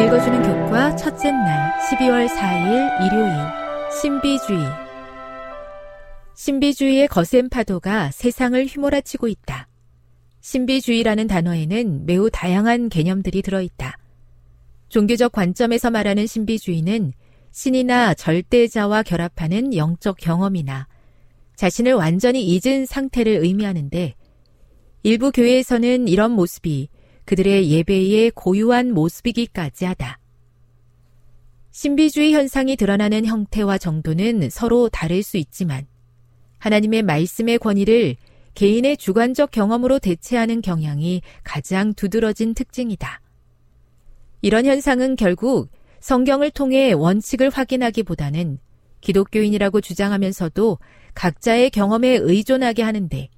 읽어주는 교과 첫째 날 12월 4일 일요일 신비주의 신비주의의 거센 파도가 세상을 휘몰아치고 있다. 신비주의라는 단어에는 매우 다양한 개념들이 들어있다. 종교적 관점에서 말하는 신비주의는 신이나 절대자와 결합하는 영적 경험이나 자신을 완전히 잊은 상태를 의미하는데 일부 교회에서는 이런 모습이 그들의 예배의 고유한 모습이기까지 하다. 신비주의 현상이 드러나는 형태와 정도는 서로 다를 수 있지만 하나님의 말씀의 권위를 개인의 주관적 경험으로 대체하는 경향이 가장 두드러진 특징이다. 이런 현상은 결국 성경을 통해 원칙을 확인하기보다는 기독교인이라고 주장하면서도 각자의 경험에 의존하게 하는데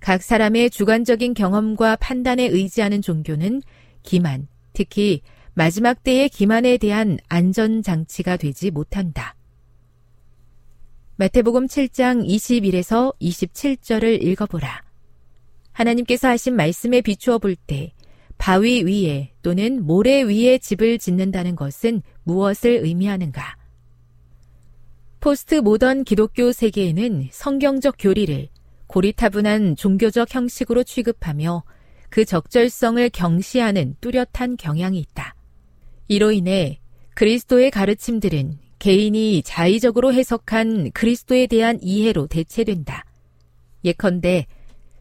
각 사람의 주관적인 경험과 판단에 의지하는 종교는 기만, 특히 마지막 때의 기만에 대한 안전장치가 되지 못한다. 마태복음 7장 21에서 27절을 읽어보라. 하나님께서 하신 말씀에 비추어 볼 때 바위 위에 또는 모래 위에 집을 짓는다는 것은 무엇을 의미하는가? 포스트 모던 기독교 세계에는 성경적 교리를 고리타분한 종교적 형식으로 취급하며 그 적절성을 경시하는 뚜렷한 경향이 있다. 이로 인해 그리스도의 가르침들은 개인이 자의적으로 해석한 그리스도에 대한 이해로 대체된다. 예컨대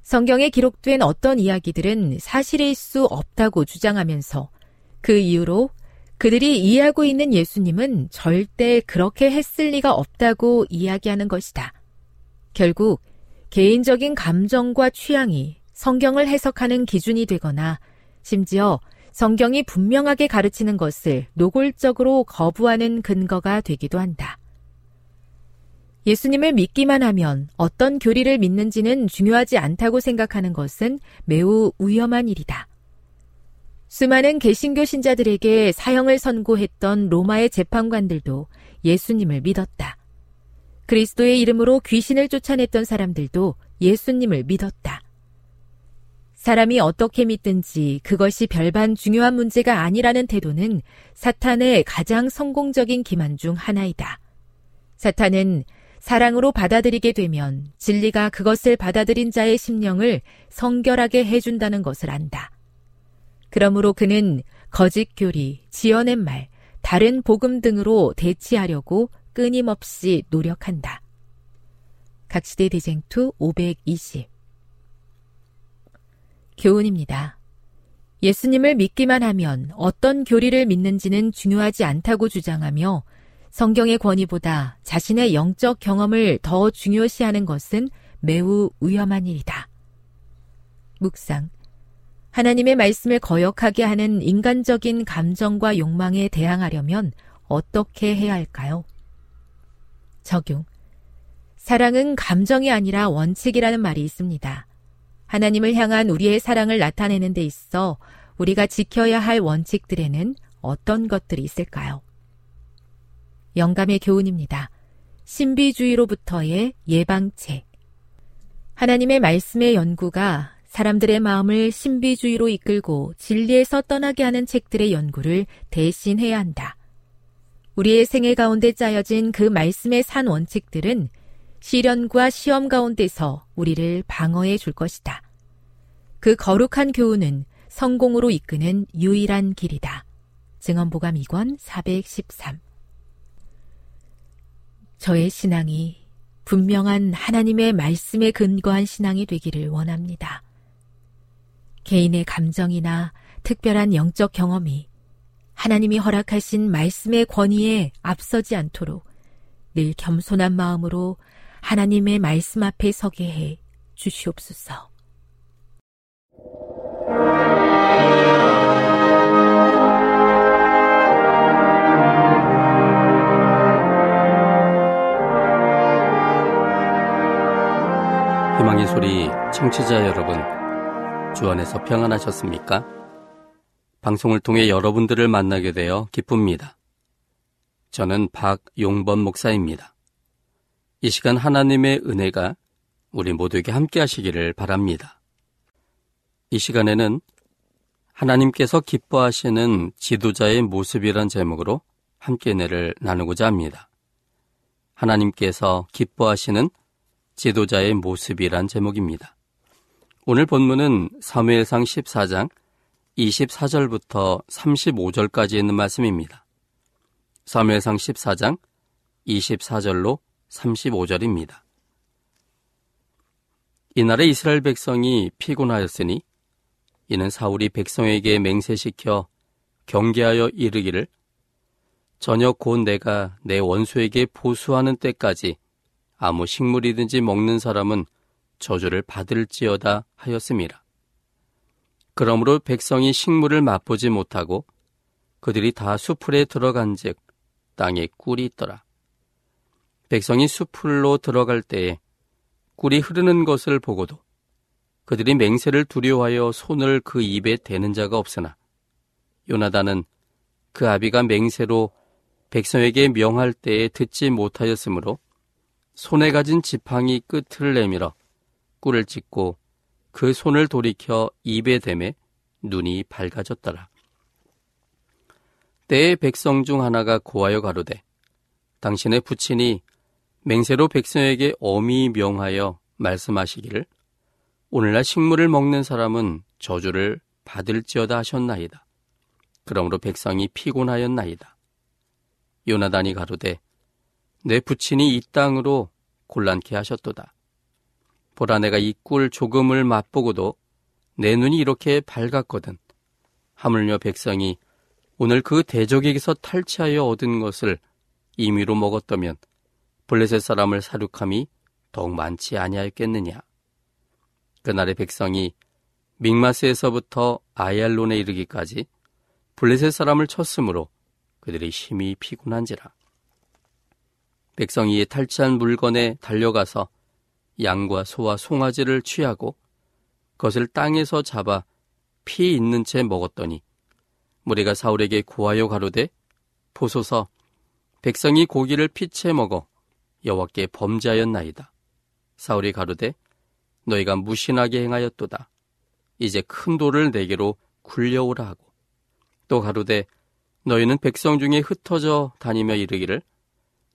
성경에 기록된 어떤 이야기들은 사실일 수 없다고 주장하면서 그 이유로 그들이 이해하고 있는 예수님은 절대 그렇게 했을 리가 없다고 이야기하는 것이다. 결국 개인적인 감정과 취향이 성경을 해석하는 기준이 되거나 심지어 성경이 분명하게 가르치는 것을 노골적으로 거부하는 근거가 되기도 한다. 예수님을 믿기만 하면 어떤 교리를 믿는지는 중요하지 않다고 생각하는 것은 매우 위험한 일이다. 수많은 개신교 신자들에게 사형을 선고했던 로마의 재판관들도 예수님을 믿었다. 그리스도의 이름으로 귀신을 쫓아냈던 사람들도 예수님을 믿었다. 사람이 어떻게 믿든지 그것이 별반 중요한 문제가 아니라는 태도는 사탄의 가장 성공적인 기만 중 하나이다. 사탄은 사랑으로 받아들이게 되면 진리가 그것을 받아들인 자의 심령을 성결하게 해준다는 것을 안다. 그러므로 그는 거짓 교리, 지어낸 말, 다른 복음 등으로 대치하려고 끊임없이 노력한다. 각시대 대쟁투 520 교훈입니다. 예수님을 믿기만 하면 어떤 교리를 믿는지는 중요하지 않다고 주장하며 성경의 권위보다 자신의 영적 경험을 더 중요시하는 것은 매우 위험한 일이다. 묵상. 하나님의 말씀을 거역하게 하는 인간적인 감정과 욕망에 대항하려면 어떻게 해야 할까요? 적용. 사랑은 감정이 아니라 원칙이라는 말이 있습니다. 하나님을 향한 우리의 사랑을 나타내는 데 있어 우리가 지켜야 할 원칙들에는 어떤 것들이 있을까요? 영감의 교훈입니다. 신비주의로부터의 예방책. 하나님의 말씀의 연구가 사람들의 마음을 신비주의로 이끌고 진리에서 떠나게 하는 책들의 연구를 대신해야 한다. 우리의 생애 가운데 짜여진 그 말씀의 산 원칙들은 시련과 시험 가운데서 우리를 방어해 줄 것이다. 그 거룩한 교훈은 성공으로 이끄는 유일한 길이다. 증언보감 2권 413 저의 신앙이 분명한 하나님의 말씀에 근거한 신앙이 되기를 원합니다. 개인의 감정이나 특별한 영적 경험이 하나님이 허락하신 말씀의 권위에 앞서지 않도록 늘 겸손한 마음으로 하나님의 말씀 앞에 서게 해 주시옵소서. 희망의 소리 청취자 여러분, 주 안에서 평안하셨습니까? 방송을 통해 여러분들을 만나게 되어 기쁩니다. 저는 박용범 목사입니다. 이 시간 하나님의 은혜가 우리 모두에게 함께 하시기를 바랍니다. 이 시간에는 하나님께서 기뻐하시는 지도자의 모습이란 제목으로 함께 은혜를 나누고자 합니다. 하나님께서 기뻐하시는 지도자의 모습이란 제목입니다. 오늘 본문은 사무엘상 14장 24절부터 35절까지 있는 말씀입니다. 사무엘상 14장 24절로 35절입니다. 이날에 이스라엘 백성이 피곤하였으니 이는 사울이 백성에게 맹세시켜 경계하여 이르기를 저녁 곧 내가 내 원수에게 보수하는 때까지 아무 식물이든지 먹는 사람은 저주를 받을지어다 하였습니다. 그러므로 백성이 식물을 맛보지 못하고 그들이 다 수풀에 들어간즉 땅에 꿀이 있더라. 백성이 수풀로 들어갈 때에 꿀이 흐르는 것을 보고도 그들이 맹세를 두려워하여 손을 그 입에 대는 자가 없으나 요나단은 그 아비가 맹세로 백성에게 명할 때에 듣지 못하였으므로 손에 가진 지팡이 끝을 내밀어 꿀을 찍고 그 손을 돌이켜 입에 대매 눈이 밝아졌더라. 때에 백성 중 하나가 고하여 가로되 당신의 부친이 맹세로 백성에게 엄히 명하여 말씀하시기를 오늘날 식물을 먹는 사람은 저주를 받을지어다 하셨나이다. 그러므로 백성이 피곤하였나이다. 요나단이 가로되 내 부친이 이 땅으로 곤란케 하셨도다. 보라 내가 이 꿀 조금을 맛보고도 내 눈이 이렇게 밝았거든. 하물며 백성이 오늘 그 대적에게서 탈취하여 얻은 것을 임의로 먹었다면 블레셋 사람을 사륙함이 더욱 많지 아니하였겠느냐. 그날의 백성이 믹마스에서부터 아얄론에 이르기까지 블레셋 사람을 쳤으므로 그들이 심히 피곤한지라. 백성이 탈취한 물건에 달려가서 양과 소와 송아지를 취하고 그것을 땅에서 잡아 피 있는 채 먹었더니 무리가 사울에게 고하여 가로되 보소서 백성이 고기를 피채 먹어 여호와께 범죄하였나이다. 사울이 가로되 너희가 무신하게 행하였도다. 이제 큰 돌을 내게로 굴려오라 하고 또 가로되 너희는 백성 중에 흩어져 다니며 이르기를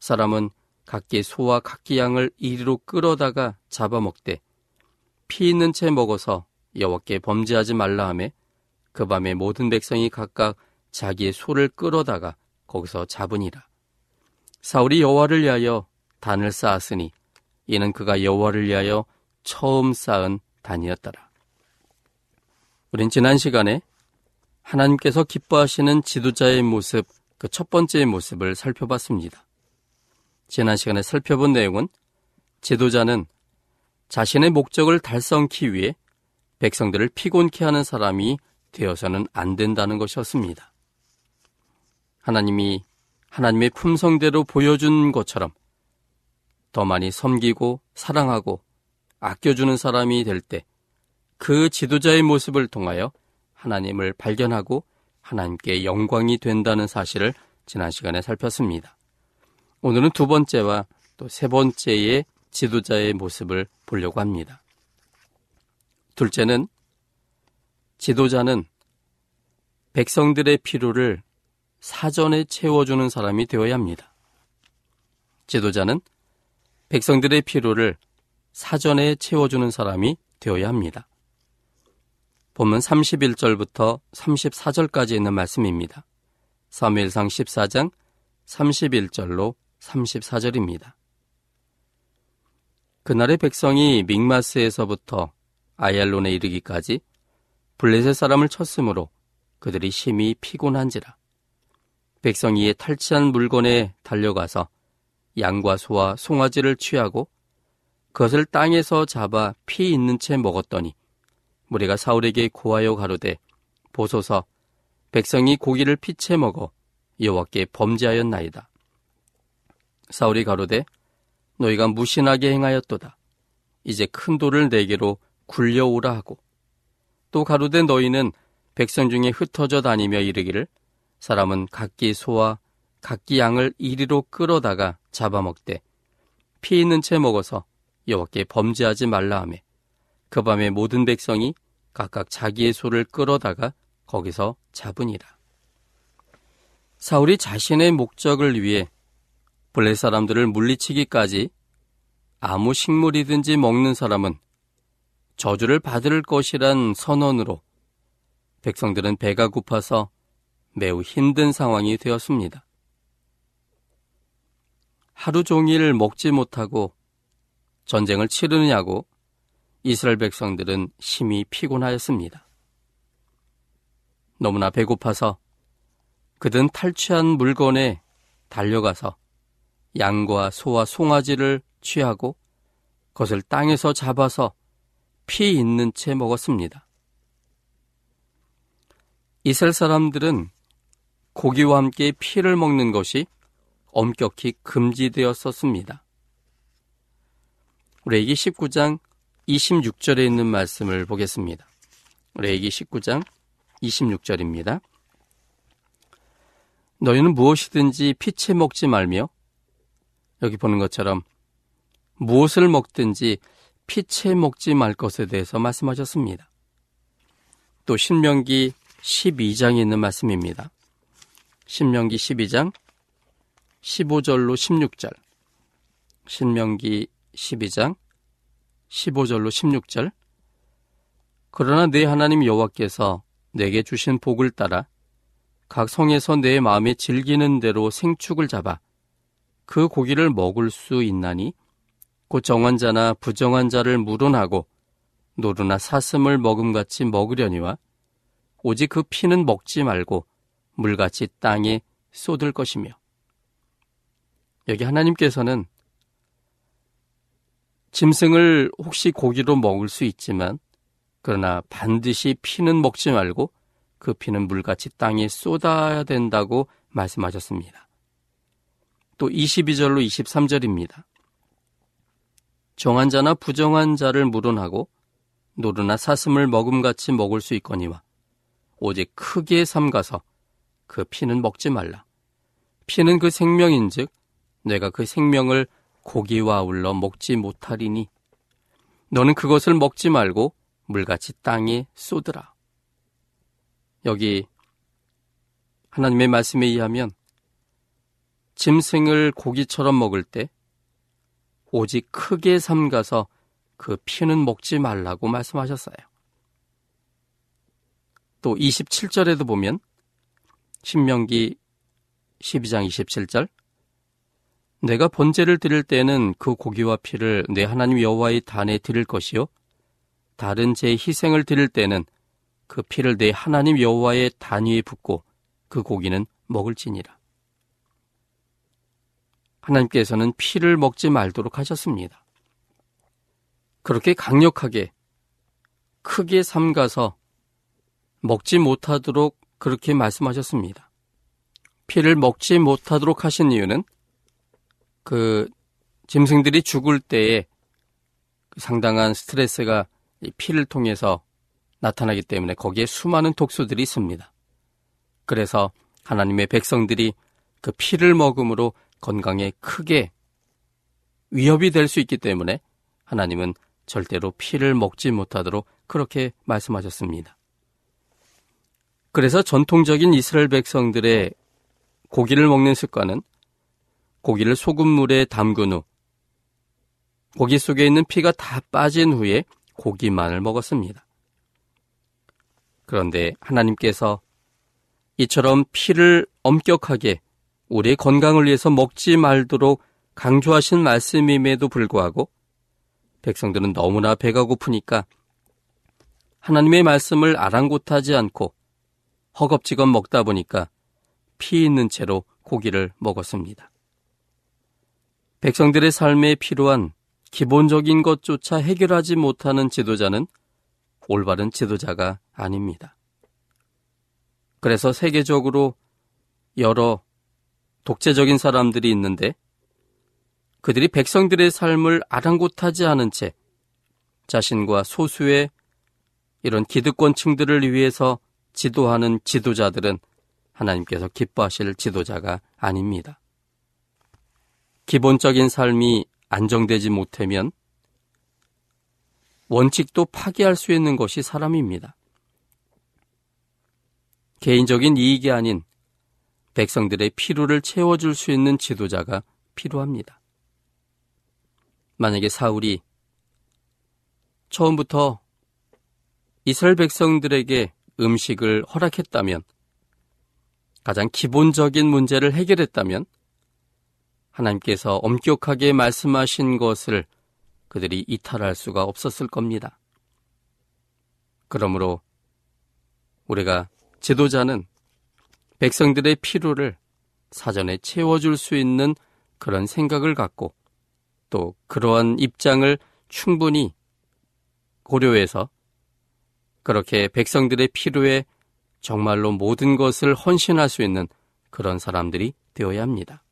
사람은 각기 소와 각기 양을 이리로 끌어다가 잡아먹되 피 있는 채 먹어서 여호와께 범죄하지 말라 하매 그 밤에 모든 백성이 각각 자기의 소를 끌어다가 거기서 잡으니라. 사울이 여호와를 위하여 단을 쌓았으니 이는 그가 여호와를 위하여 처음 쌓은 단이었더라. 우린 지난 시간에 하나님께서 기뻐하시는 지도자의 모습, 그 첫 번째의 모습을 살펴봤습니다. 지난 시간에 살펴본 내용은 지도자는 자신의 목적을 달성하기 위해 백성들을 피곤케 하는 사람이 되어서는 안 된다는 것이었습니다. 하나님이 하나님의 품성대로 보여준 것처럼 더 많이 섬기고 사랑하고 아껴주는 사람이 될 때 그 지도자의 모습을 통하여 하나님을 발견하고 하나님께 영광이 된다는 사실을 지난 시간에 살폈습니다. 오늘은 두 번째와 또 세 번째의 지도자의 모습을 보려고 합니다. 둘째는 지도자는 백성들의 필요를 사전에 채워주는 사람이 되어야 합니다. 지도자는 백성들의 필요를 사전에 채워주는 사람이 되어야 합니다. 본문 31절부터 34절까지 있는 말씀입니다. 사무엘상 14장 31절로 34절입니다. 그날의 백성이 믹마스에서부터 아얄론에 이르기까지 블레셋 사람을 쳤으므로 그들이 심히 피곤한지라. 백성이 탈취한 물건에 달려가서 양과 소와 송아지를 취하고 그것을 땅에서 잡아 피 있는 채 먹었더니 무리가 사울에게 고하여 가로되 보소서 백성이 고기를 피채 먹어 여호와께 범죄하였나이다. 사울이 가로되 너희가 무신하게 행하였도다. 이제 큰 돌을 내게로 굴려오라 하고 또 가로되 너희는 백성 중에 흩어져 다니며 이르기를 사람은 각기 소와 각기 양을 이리로 끌어다가 잡아먹되 피 있는 채 먹어서 여호와께 범죄하지 말라 하며 그 밤에 모든 백성이 각각 자기의 소를 끌어다가 거기서 잡으니라. 사울이 자신의 목적을 위해 블레 사람들을 물리치기까지 아무 식물이든지 먹는 사람은 저주를 받을 것이란 선언으로 백성들은 배가 고파서 매우 힘든 상황이 되었습니다. 하루 종일 먹지 못하고 전쟁을 치르느냐고 이스라엘 백성들은 심히 피곤하였습니다. 너무나 배고파서 그든 탈취한 물건에 달려가서 양과 소와 송아지를 취하고 그것을 땅에서 잡아서 피 있는 채 먹었습니다. 이스라엘 사람들은 고기와 함께 피를 먹는 것이 엄격히 금지되었었습니다. 레기 19장 26절에 있는 말씀을 보겠습니다. 레기 19장 26절입니다. 너희는 무엇이든지 피채 먹지 말며 여기 보는 것처럼 무엇을 먹든지 피채 먹지 말 것에 대해서 말씀하셨습니다. 또 신명기 12장에 있는 말씀입니다. 신명기 12장 15절로 16절 신명기 12장 15절로 16절 그러나 내 하나님 여호와께서 내게 주신 복을 따라 각 성에서 내 마음에 즐기는 대로 생축을 잡아 그 고기를 먹을 수 있나니 곧 정한 자나 부정한 자를 물어나고 노루나 사슴을 먹음같이 먹으려니와 오직 그 피는 먹지 말고 물같이 땅에 쏟을 것이며 여기 하나님께서는 짐승을 혹시 고기로 먹을 수 있지만 그러나 반드시 피는 먹지 말고 그 피는 물같이 땅에 쏟아야 된다고 말씀하셨습니다. 또 22절로 23절입니다. 정한 자나 부정한 자를 물어나고 노루나 사슴을 먹음같이 먹을 수 있거니와 오직 크게 삼가서 그 피는 먹지 말라. 피는 그 생명인즉 내가 그 생명을 고기와 아울러 먹지 못하리니 너는 그것을 먹지 말고 물같이 땅에 쏟으라. 여기 하나님의 말씀에 의하면 짐승을 고기처럼 먹을 때 오직 크게 삼가서 그 피는 먹지 말라고 말씀하셨어요. 또 27절에도 보면 신명기 12장 27절 내가 번제를 드릴 때는 그 고기와 피를 내 하나님 여호와의 단에 드릴 것이요 다른 제 희생을 드릴 때는 그 피를 내 하나님 여호와의 단 위에 붓고 그 고기는 먹을지니라. 하나님께서는 피를 먹지 말도록 하셨습니다. 그렇게 강력하게 크게 삼가서 먹지 못하도록 그렇게 말씀하셨습니다. 피를 먹지 못하도록 하신 이유는 그 짐승들이 죽을 때에 상당한 스트레스가 피를 통해서 나타나기 때문에 거기에 수많은 독소들이 있습니다. 그래서 하나님의 백성들이 그 피를 먹음으로 건강에 크게 위협이 될 수 있기 때문에 하나님은 절대로 피를 먹지 못하도록 그렇게 말씀하셨습니다. 그래서 전통적인 이스라엘 백성들의 고기를 먹는 습관은 고기를 소금물에 담근 후 고기 속에 있는 피가 다 빠진 후에 고기만을 먹었습니다. 그런데 하나님께서 이처럼 피를 엄격하게 우리의 건강을 위해서 먹지 말도록 강조하신 말씀임에도 불구하고 백성들은 너무나 배가 고프니까 하나님의 말씀을 아랑곳하지 않고 허겁지겁 먹다 보니까 피 있는 채로 고기를 먹었습니다. 백성들의 삶에 필요한 기본적인 것조차 해결하지 못하는 지도자는 올바른 지도자가 아닙니다. 그래서 세계적으로 여러 독재적인 사람들이 있는데 그들이 백성들의 삶을 아랑곳하지 않은 채 자신과 소수의 이런 기득권층들을 위해서 지도하는 지도자들은 하나님께서 기뻐하실 지도자가 아닙니다. 기본적인 삶이 안정되지 못하면 원칙도 파기할 수 있는 것이 사람입니다. 개인적인 이익이 아닌 백성들의 피로를 채워줄 수 있는 지도자가 필요합니다. 만약에 사울이 처음부터 이스라엘 백성들에게 음식을 허락했다면, 가장 기본적인 문제를 해결했다면, 하나님께서 엄격하게 말씀하신 것을 그들이 이탈할 수가 없었을 겁니다. 그러므로 우리가 지도자는 백성들의 피로를 사전에 채워줄 수 있는 그런 생각을 갖고 또 그러한 입장을 충분히 고려해서 그렇게 백성들의 필요에 정말로 모든 것을 헌신할 수 있는 그런 사람들이 되어야 합니다.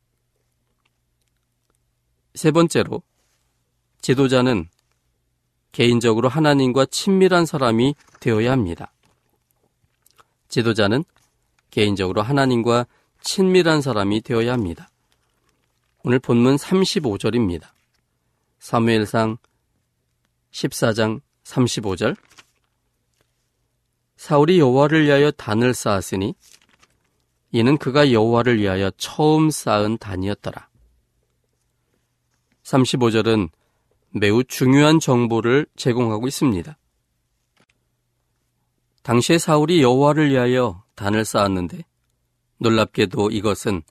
세 번째로 지도자는 개인적으로 하나님과 친밀한 사람이 되어야 합니다. 지도자는 개인적으로 하나님과 친밀한 사람이 되어야 합니다. 오늘 본문 35절입니다. 사무엘상 14장 35절 사울이 여호와를 위하여 단을 쌓았으니 이는 그가 여호와를 위하여 처음 쌓은 단이었더라. 35절은 매우 중요한 정보를 제공하고 있습니다. 당시에 사울이 여호와를 위하여 단을 쌓았는데 놀랍게도 이것은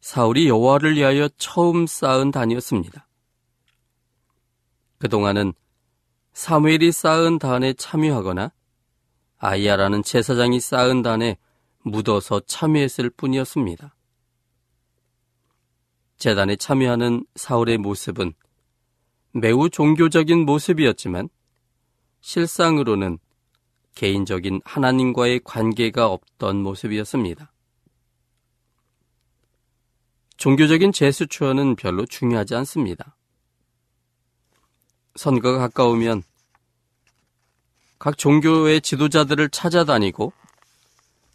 사울이 여호와를 위하여 처음 쌓은 단이었습니다. 그동안은 사무엘이 쌓은 단에 참여하거나 아이야라는 제사장이 쌓은 단에 묻어서 참여했을 뿐이었습니다. 재단에 참여하는 사울의 모습은 매우 종교적인 모습이었지만 실상으로는 개인적인 하나님과의 관계가 없던 모습이었습니다. 종교적인 제수처는 별로 중요하지 않습니다. 선거가 가까우면 각 종교의 지도자들을 찾아다니고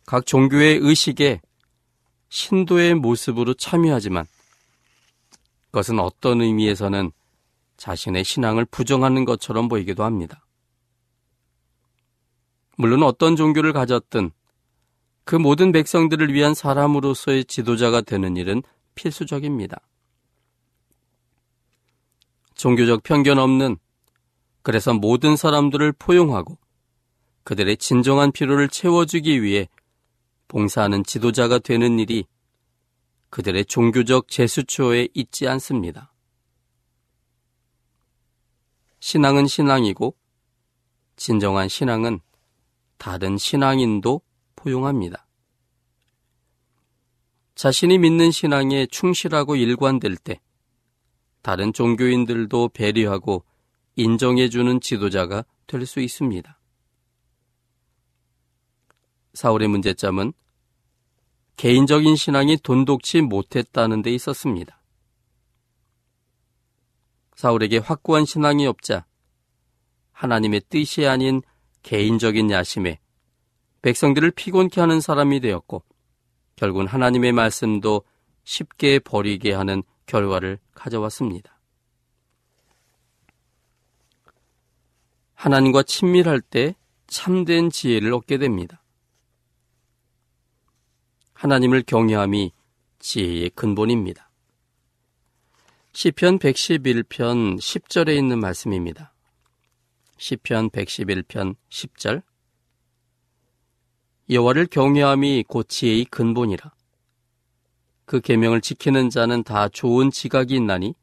각 종교의 의식에 신도의 모습으로 참여하지만 그것은 어떤 의미에서는 자신의 신앙을 부정하는 것처럼 보이기도 합니다. 물론 어떤 종교를 가졌든 그 모든 백성들을 위한 사람으로서의 지도자가 되는 일은 필수적입니다. 종교적 편견 없는 그래서 모든 사람들을 포용하고 그들의 진정한 필요를 채워주기 위해 봉사하는 지도자가 되는 일이 그들의 종교적 제수초에 있지 않습니다. 신앙은 신앙이고 진정한 신앙은 다른 신앙인도 포용합니다. 자신이 믿는 신앙에 충실하고 일관될 때 다른 종교인들도 배려하고 인정해주는 지도자가 될 수 있습니다. 사울의 문제점은 개인적인 신앙이 돈독치 못했다는 데 있었습니다. 사울에게 확고한 신앙이 없자 하나님의 뜻이 아닌 개인적인 야심에 백성들을 피곤케 하는 사람이 되었고 결국은 하나님의 말씀도 쉽게 버리게 하는 결과를 가져왔습니다. 하나님과 친밀할 때 참된 지혜를 얻게 됩니다. 하나님을 경외함이 지혜의 근본입니다. 시편 111편 10절에 있는 말씀입니다. 시편 111편 10절 여호와를 경외함이 곧 지혜의 근본이라. 그 계명을 지키는 자는 다 좋은 지각이 있나니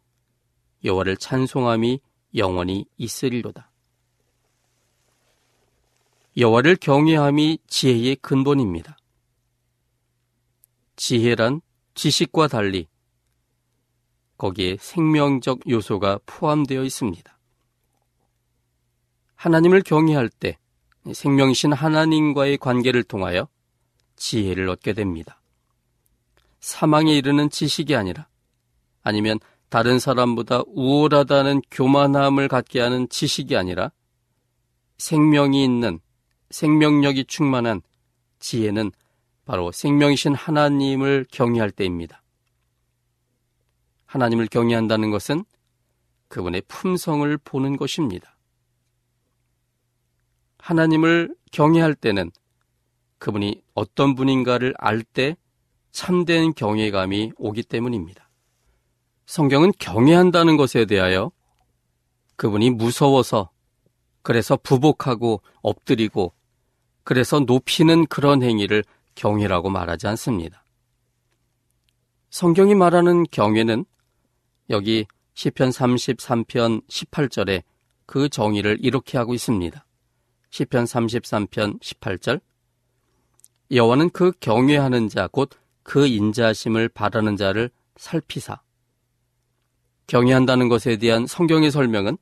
여호와를 찬송함이 영원히 있으리로다. 여호와를 경외함이 지혜의 근본입니다. 지혜란 지식과 달리 거기에 생명적 요소가 포함되어 있습니다. 하나님을 경외할 때 생명이신 하나님과의 관계를 통하여 지혜를 얻게 됩니다. 사망에 이르는 지식이 아니라 아니면 다른 사람보다 우월하다는 교만함을 갖게 하는 지식이 아니라 생명이 있는 생명력이 충만한 지혜는 바로 생명이신 하나님을 경외할 때입니다. 하나님을 경외한다는 것은 그분의 품성을 보는 것입니다. 하나님을 경외할 때는 그분이 어떤 분인가를 알 때 참된 경외감이 오기 때문입니다. 성경은 경외한다는 것에 대하여 그분이 무서워서 그래서 부복하고 엎드리고 그래서 높이는 그런 행위를 경외라고 말하지 않습니다. 성경이 말하는 경외는 여기 시편 33편 18절에 그 정의를 이렇게 하고 있습니다. 시편 33편 18절 여호와는 그 경외하는 자 곧 그 인자심을 바라는 자를 살피사 경외한다는 것에 대한 성경의 설명은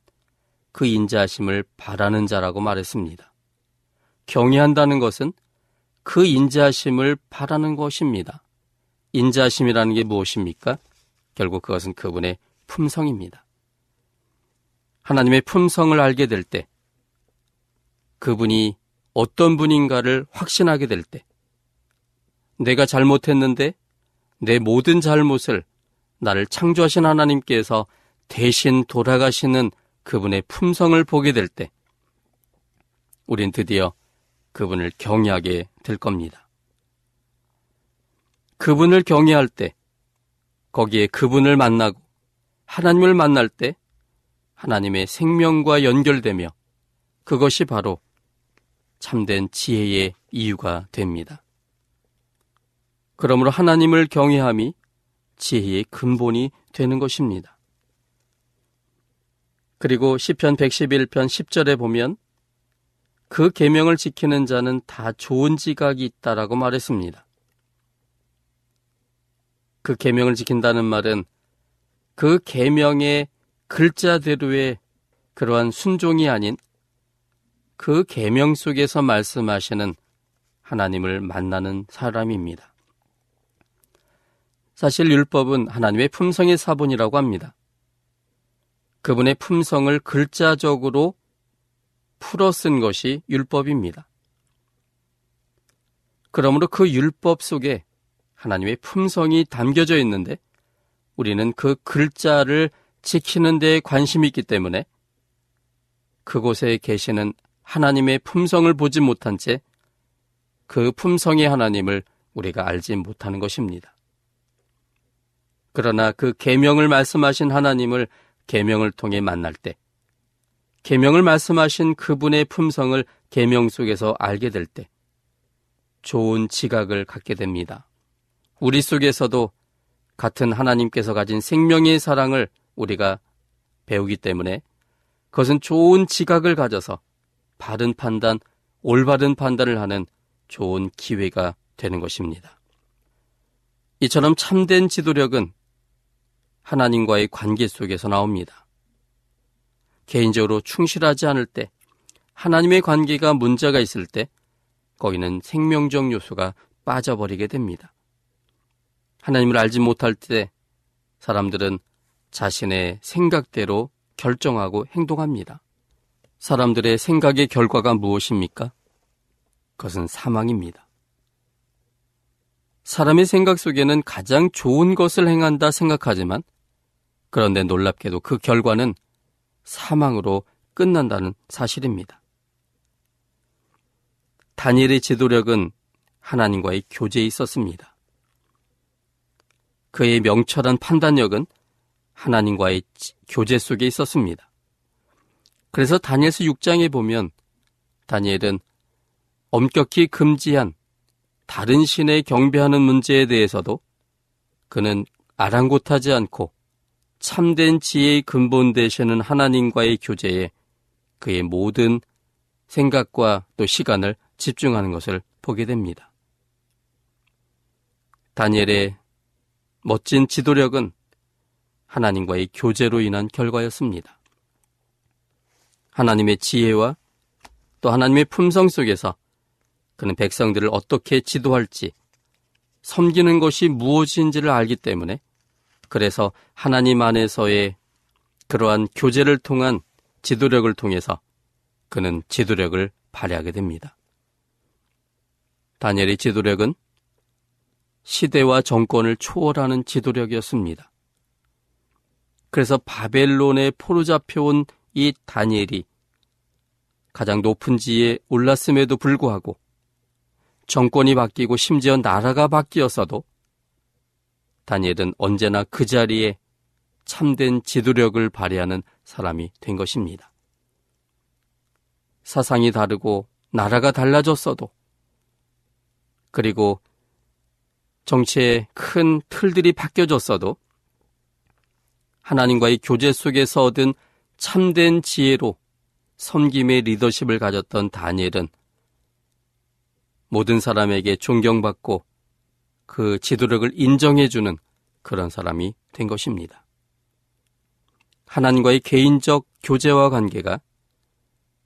그 인자심을 바라는 자라고 말했습니다. 경외한다는 것은 그 인자심을 바라는 것입니다. 인자심이라는 게 무엇입니까? 결국 그것은 그분의 품성입니다. 하나님의 품성을 알게 될 때, 그분이 어떤 분인가를 확신하게 될 때, 내가 잘못했는데 내 모든 잘못을 나를 창조하신 하나님께서 대신 돌아가시는 그분의 품성을 보게 될 때, 우린 드디어 그분을 경외하게 될 겁니다. 그분을 경외할 때, 거기에 그분을 만나고 하나님을 만날 때 하나님의 생명과 연결되며 그것이 바로 참된 지혜의 이유가 됩니다. 그러므로 하나님을 경외함이 지혜의 근본이 되는 것입니다. 그리고 시편 111편 10절에 보면 그 계명을 지키는 자는 다 좋은 지각이 있다라고 말했습니다. 그 계명을 지킨다는 말은 그 계명의 글자대로의 그러한 순종이 아닌 그 계명 속에서 말씀하시는 하나님을 만나는 사람입니다. 사실 율법은 하나님의 품성의 사본이라고 합니다. 그분의 품성을 글자적으로 풀어 쓴 것이 율법입니다. 그러므로 그 율법 속에 하나님의 품성이 담겨져 있는데 우리는 그 글자를 지키는 데 관심이 있기 때문에 그곳에 계시는 하나님의 품성을 보지 못한 채 그 품성의 하나님을 우리가 알지 못하는 것입니다. 그러나 그 계명을 말씀하신 하나님을 계명을 통해 만날 때 계명을 말씀하신 그분의 품성을 계명 속에서 알게 될 때 좋은 지각을 갖게 됩니다. 우리 속에서도 같은 하나님께서 가진 생명의 사랑을 우리가 배우기 때문에 그것은 좋은 지각을 가져서 바른 판단, 올바른 판단을 하는 좋은 기회가 되는 것입니다. 이처럼 참된 지도력은 하나님과의 관계 속에서 나옵니다. 개인적으로 충실하지 않을 때, 하나님의 관계가 문제가 있을 때, 거기는 생명적 요소가 빠져버리게 됩니다. 하나님을 알지 못할 때 사람들은 자신의 생각대로 결정하고 행동합니다. 사람들의 생각의 결과가 무엇입니까? 그것은 사망입니다. 사람의 생각 속에는 가장 좋은 것을 행한다 생각하지만 그런데 놀랍게도 그 결과는 사망으로 끝난다는 사실입니다. 다니엘의 지도력은 하나님과의 교제에 있었습니다. 그의 명철한 판단력은 하나님과의 교제 속에 있었습니다. 그래서 다니엘서 6장에 보면 다니엘은 엄격히 금지한 다른 신에 경배하는 문제에 대해서도 그는 아랑곳하지 않고 참된 지혜의 근본 되시는 하나님과의 교제에 그의 모든 생각과 또 시간을 집중하는 것을 보게 됩니다. 다니엘의 멋진 지도력은 하나님과의 교제로 인한 결과였습니다. 하나님의 지혜와 또 하나님의 품성 속에서 그는 백성들을 어떻게 지도할지 섬기는 것이 무엇인지를 알기 때문에 그래서 하나님 안에서의 그러한 교제를 통한 지도력을 통해서 그는 지도력을 발휘하게 됩니다. 다니엘의 지도력은 시대와 정권을 초월하는 지도력이었습니다. 그래서 바벨론에 포로 잡혀온 이 다니엘이 가장 높은 지에 올랐음에도 불구하고 정권이 바뀌고 심지어 나라가 바뀌었어도 다니엘은 언제나 그 자리에 참된 지도력을 발휘하는 사람이 된 것입니다. 사상이 다르고 나라가 달라졌어도 그리고 정치의 큰 틀들이 바뀌어졌어도 하나님과의 교제 속에서 얻은 참된 지혜로 섬김의 리더십을 가졌던 다니엘은 모든 사람에게 존경받고 그 지도력을 인정해주는 그런 사람이 된 것입니다. 하나님과의 개인적 교제와 관계가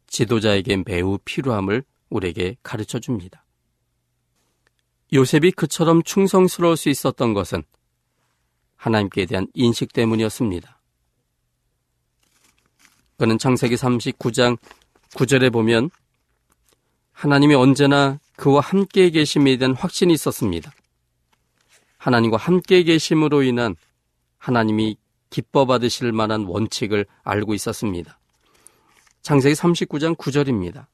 지도자에게 매우 필요함을 우리에게 가르쳐 줍니다. 요셉이 그처럼 충성스러울 수 있었던 것은 하나님께 대한 인식 때문이었습니다. 그는 창세기 39장 9절에 보면 하나님이 언제나 그와 함께 계심에 대한 확신이 있었습니다. 하나님과 함께 계심으로 인한 하나님이 기뻐 받으실 만한 원칙을 알고 있었습니다. 창세기 39장 9절입니다.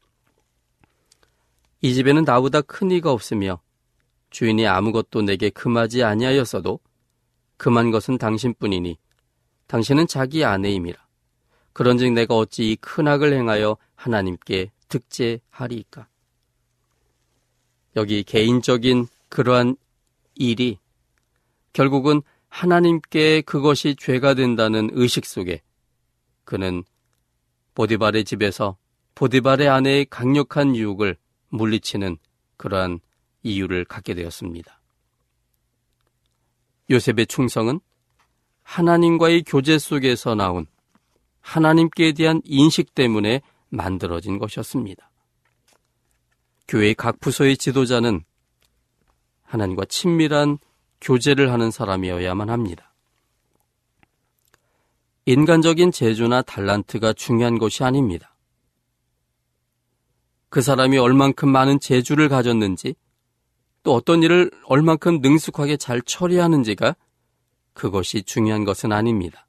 이 집에는 나보다 큰 이가 없으며 주인이 아무것도 내게 금하지 아니하였어도 금한 것은 당신뿐이니 당신은 자기 아내임이라. 그런즉 내가 어찌 이 큰 악을 행하여 하나님께 득제하리이까. 여기 개인적인 그러한 일이 결국은 하나님께 그것이 죄가 된다는 의식 속에 그는 보디발의 집에서 보디발의 아내의 강력한 유혹을 물리치는 그러한 이유를 갖게 되었습니다. 요셉의 충성은 하나님과의 교제 속에서 나온 하나님께 대한 인식 때문에 만들어진 것이었습니다. 교회 각 부서의 지도자는 하나님과 친밀한 교제를 하는 사람이어야만 합니다. 인간적인 재주나 달란트가 중요한 것이 아닙니다. 그 사람이 얼만큼 많은 재주를 가졌는지 또 어떤 일을 얼만큼 능숙하게 잘 처리하는지가 그것이 중요한 것은 아닙니다.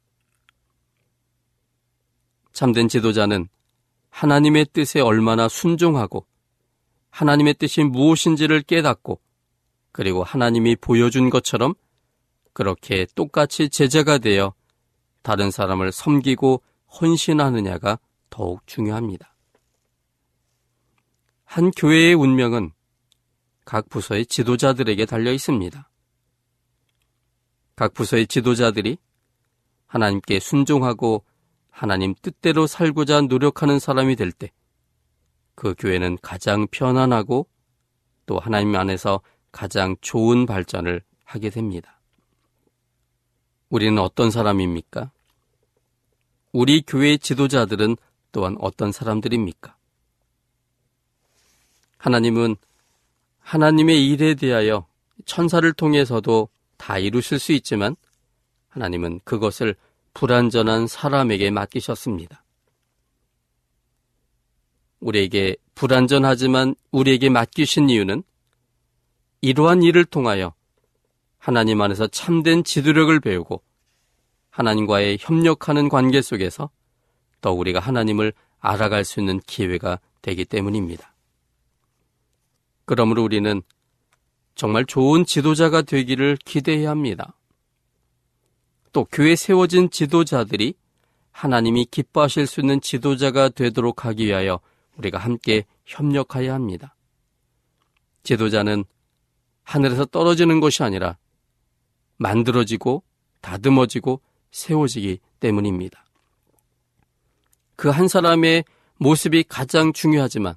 참된 지도자는 하나님의 뜻에 얼마나 순종하고 하나님의 뜻이 무엇인지를 깨닫고 그리고 하나님이 보여준 것처럼 그렇게 똑같이 제자가 되어 다른 사람을 섬기고 헌신하느냐가 더욱 중요합니다. 한 교회의 운명은 각 부서의 지도자들에게 달려 있습니다. 각 부서의 지도자들이 하나님께 순종하고 하나님 뜻대로 살고자 노력하는 사람이 될 때 그 교회는 가장 편안하고 또 하나님 안에서 가장 좋은 발전을 하게 됩니다. 우리는 어떤 사람입니까? 우리 교회 지도자들은 또한 어떤 사람들입니까? 하나님은 하나님의 일에 대하여 천사를 통해서도 다 이루실 수 있지만 하나님은 그것을 불완전한 사람에게 맡기셨습니다. 우리에게 불완전하지만 우리에게 맡기신 이유는 이러한 일을 통하여 하나님 안에서 참된 지도력을 배우고 하나님과의 협력하는 관계 속에서 더 우리가 하나님을 알아갈 수 있는 기회가 되기 때문입니다. 그러므로 우리는 정말 좋은 지도자가 되기를 기대해야 합니다. 또 교회 세워진 지도자들이 하나님이 기뻐하실 수 있는 지도자가 되도록 하기 위하여 우리가 함께 협력해야 합니다. 지도자는 하늘에서 떨어지는 것이 아니라 만들어지고 다듬어지고 세워지기 때문입니다. 그 한 사람의 모습이 가장 중요하지만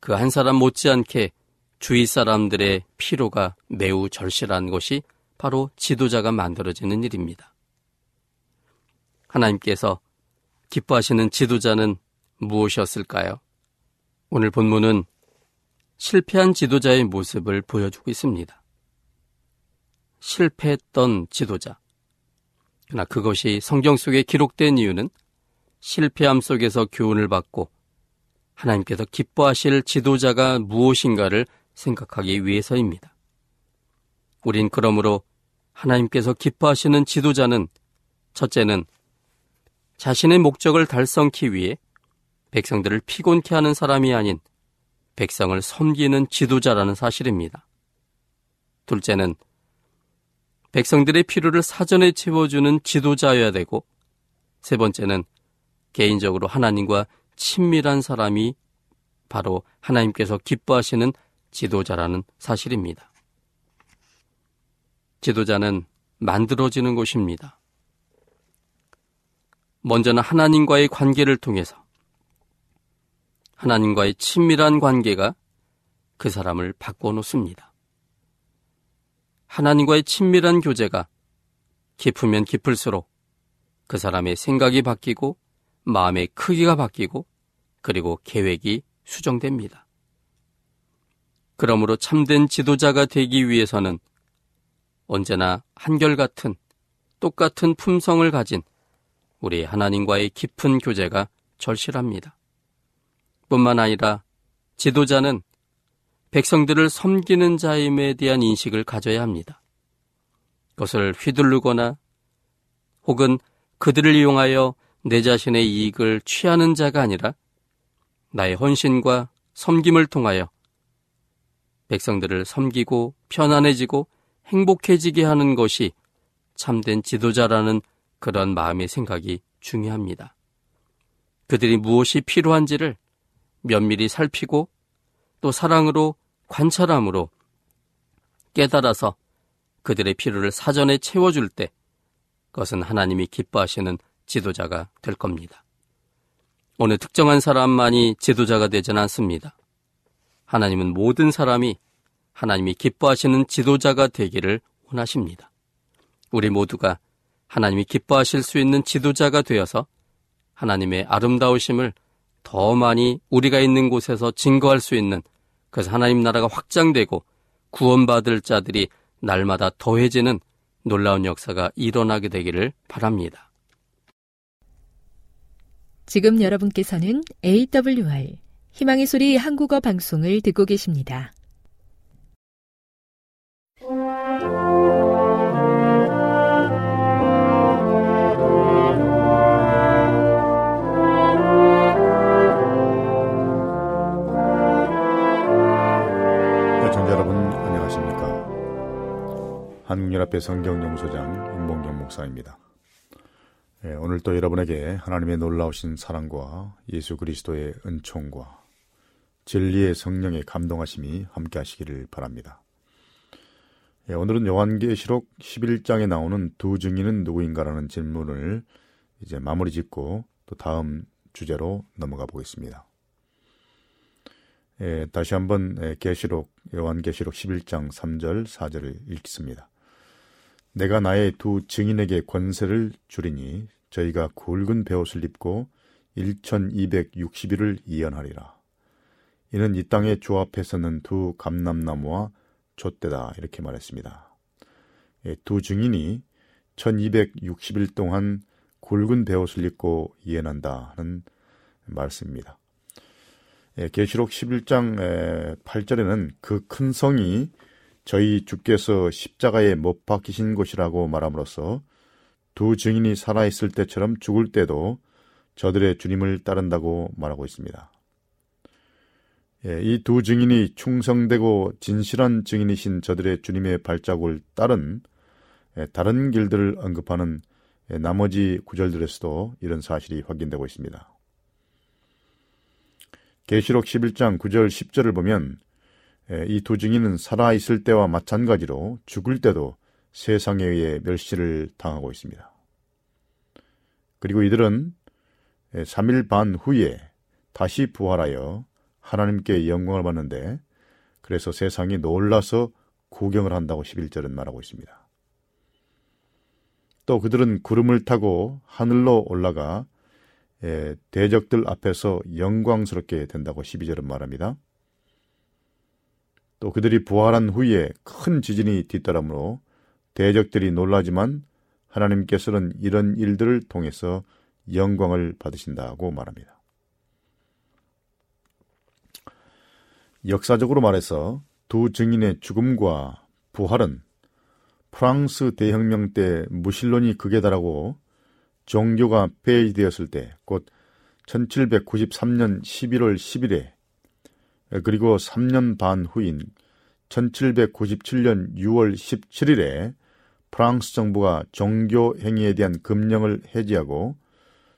그 한 사람 못지않게 주위 사람들의 피로가 매우 절실한 것이 바로 지도자가 만들어지는 일입니다. 하나님께서 기뻐하시는 지도자는 무엇이었을까요? 오늘 본문은 실패한 지도자의 모습을 보여주고 있습니다. 실패했던 지도자. 그러나 그것이 성경 속에 기록된 이유는 실패함 속에서 교훈을 받고 하나님께서 기뻐하실 지도자가 무엇인가를 생각하기 위해서입니다. 우린 그러므로 하나님께서 기뻐하시는 지도자는 첫째는 자신의 목적을 달성키 위해 백성들을 피곤케 하는 사람이 아닌 백성을 섬기는 지도자라는 사실입니다. 둘째는 백성들의 필요를 사전에 채워주는 지도자여야 되고 세 번째는 개인적으로 하나님과 친밀한 사람이 바로 하나님께서 기뻐하시는 지도자라는 사실입니다. 지도자는 만들어지는 것입니다. 먼저는 하나님과의 관계를 통해서 하나님과의 친밀한 관계가 그 사람을 바꿔놓습니다. 하나님과의 친밀한 교제가 깊으면 깊을수록 그 사람의 생각이 바뀌고 마음의 크기가 바뀌고 그리고 계획이 수정됩니다. 그러므로 참된 지도자가 되기 위해서는 언제나 한결같은 똑같은 품성을 가진 우리 하나님과의 깊은 교제가 절실합니다. 뿐만 아니라 지도자는 백성들을 섬기는 자임에 대한 인식을 가져야 합니다. 그것을 휘둘르거나 혹은 그들을 이용하여 내 자신의 이익을 취하는 자가 아니라 나의 헌신과 섬김을 통하여 백성들을 섬기고 편안해지고 행복해지게 하는 것이 참된 지도자라는 그런 마음의 생각이 중요합니다. 그들이 무엇이 필요한지를 면밀히 살피고 또 사랑으로 관찰함으로 깨달아서 그들의 필요를 사전에 채워줄 때 그것은 하나님이 기뻐하시는 지도자가 될 겁니다. 어느 특정한 사람만이 지도자가 되진 않습니다. 하나님은 모든 사람이 하나님이 기뻐하시는 지도자가 되기를 원하십니다. 우리 모두가 하나님이 기뻐하실 수 있는 지도자가 되어서 하나님의 아름다우심을 더 많이 우리가 있는 곳에서 증거할 수 있는 그래서 하나님 나라가 확장되고 구원받을 자들이 날마다 더해지는 놀라운 역사가 일어나게 되기를 바랍니다. 지금 여러분께서는 AWR 희망의 소리 한국어 방송을 듣고 계십니다. 한국연합회 성경연구소장 임봉경 목사입니다. 예, 오늘 또 여러분에게 하나님의 놀라우신 사랑과 예수 그리스도의 은총과 진리의 성령의 감동하심이 함께 하시기를 바랍니다. 예, 오늘은 요한계시록 11장에 나오는 두 증인은 누구인가라는 질문을 이제 마무리 짓고 또 다음 주제로 넘어가 보겠습니다. 예, 다시 한번 예, 계시록 요한계시록 11장 3절 4절을 읽습니다. 내가 나의 두 증인에게 권세를 주리니 저희가 굵은 베옷을 입고 1260일을 이연하리라. 이는 이 땅의 주 앞에 서는 두 감람나무와 촛대다 이렇게 말했습니다. 예, 두 증인이 1260일 동안 굵은 베옷을 입고 이해한다 하는 말씀입니다. 예, 계시록 11장 8절에는 그 큰 성이 저희 주께서 십자가에 못 박히신 곳이라고 말함으로써 두 증인이 살아있을 때처럼 죽을 때도 저들의 주님을 따른다고 말하고 있습니다. 예, 이 두 증인이 충성되고 진실한 증인이신 저들의 주님의 발자국을 따른 예, 다른 길들을 언급하는 예, 나머지 구절들에서도 이런 사실이 확인되고 있습니다. 계시록 11장 9절 10절을 보면 이 두 증인은 살아 있을 때와 마찬가지로 죽을 때도 세상에 의해 멸시를 당하고 있습니다. 그리고 이들은 3일 반 후에 다시 부활하여 하나님께 영광을 받는데 그래서 세상이 놀라서 구경을 한다고 11절은 말하고 있습니다. 또 그들은 구름을 타고 하늘로 올라가 대적들 앞에서 영광스럽게 된다고 12절은 말합니다. 또 그들이 부활한 후에 큰 지진이 뒤따르므로 대적들이 놀라지만 하나님께서는 이런 일들을 통해서 영광을 받으신다고 말합니다. 역사적으로 말해서 두 증인의 죽음과 부활은 프랑스 대혁명 때 무신론이 극에 달하고 종교가 폐지되었을 때, 곧 1793년 11월 10일에, 그리고 3년 반 후인 1797년 6월 17일에 프랑스 정부가 종교 행위에 대한 금령을 해지하고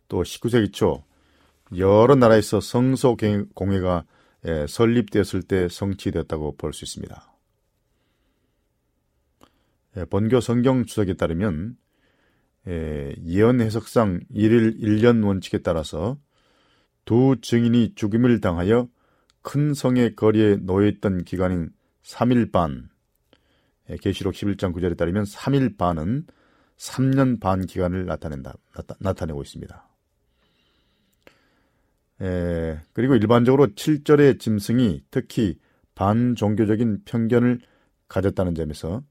또 19세기 초 여러 나라에서 성소 공회가 예, 설립되었을 때 성취되었다고 볼 수 있습니다. 예, 본교 성경 주석에 따르면 예, 예언 해석상 1일 1년 원칙에 따라서 두 증인이 죽임을 당하여 큰 성의 거리에 놓여있던 기간인 3일 반, 계시록 11장 9절에 따르면 3일 반은 3년 반 기간을 나타낸다, 나타, 내고 있습니다. 에, 그리고 일반적으로 7절의 짐승이 특히 반종교적인 편견을 가졌다는 점에서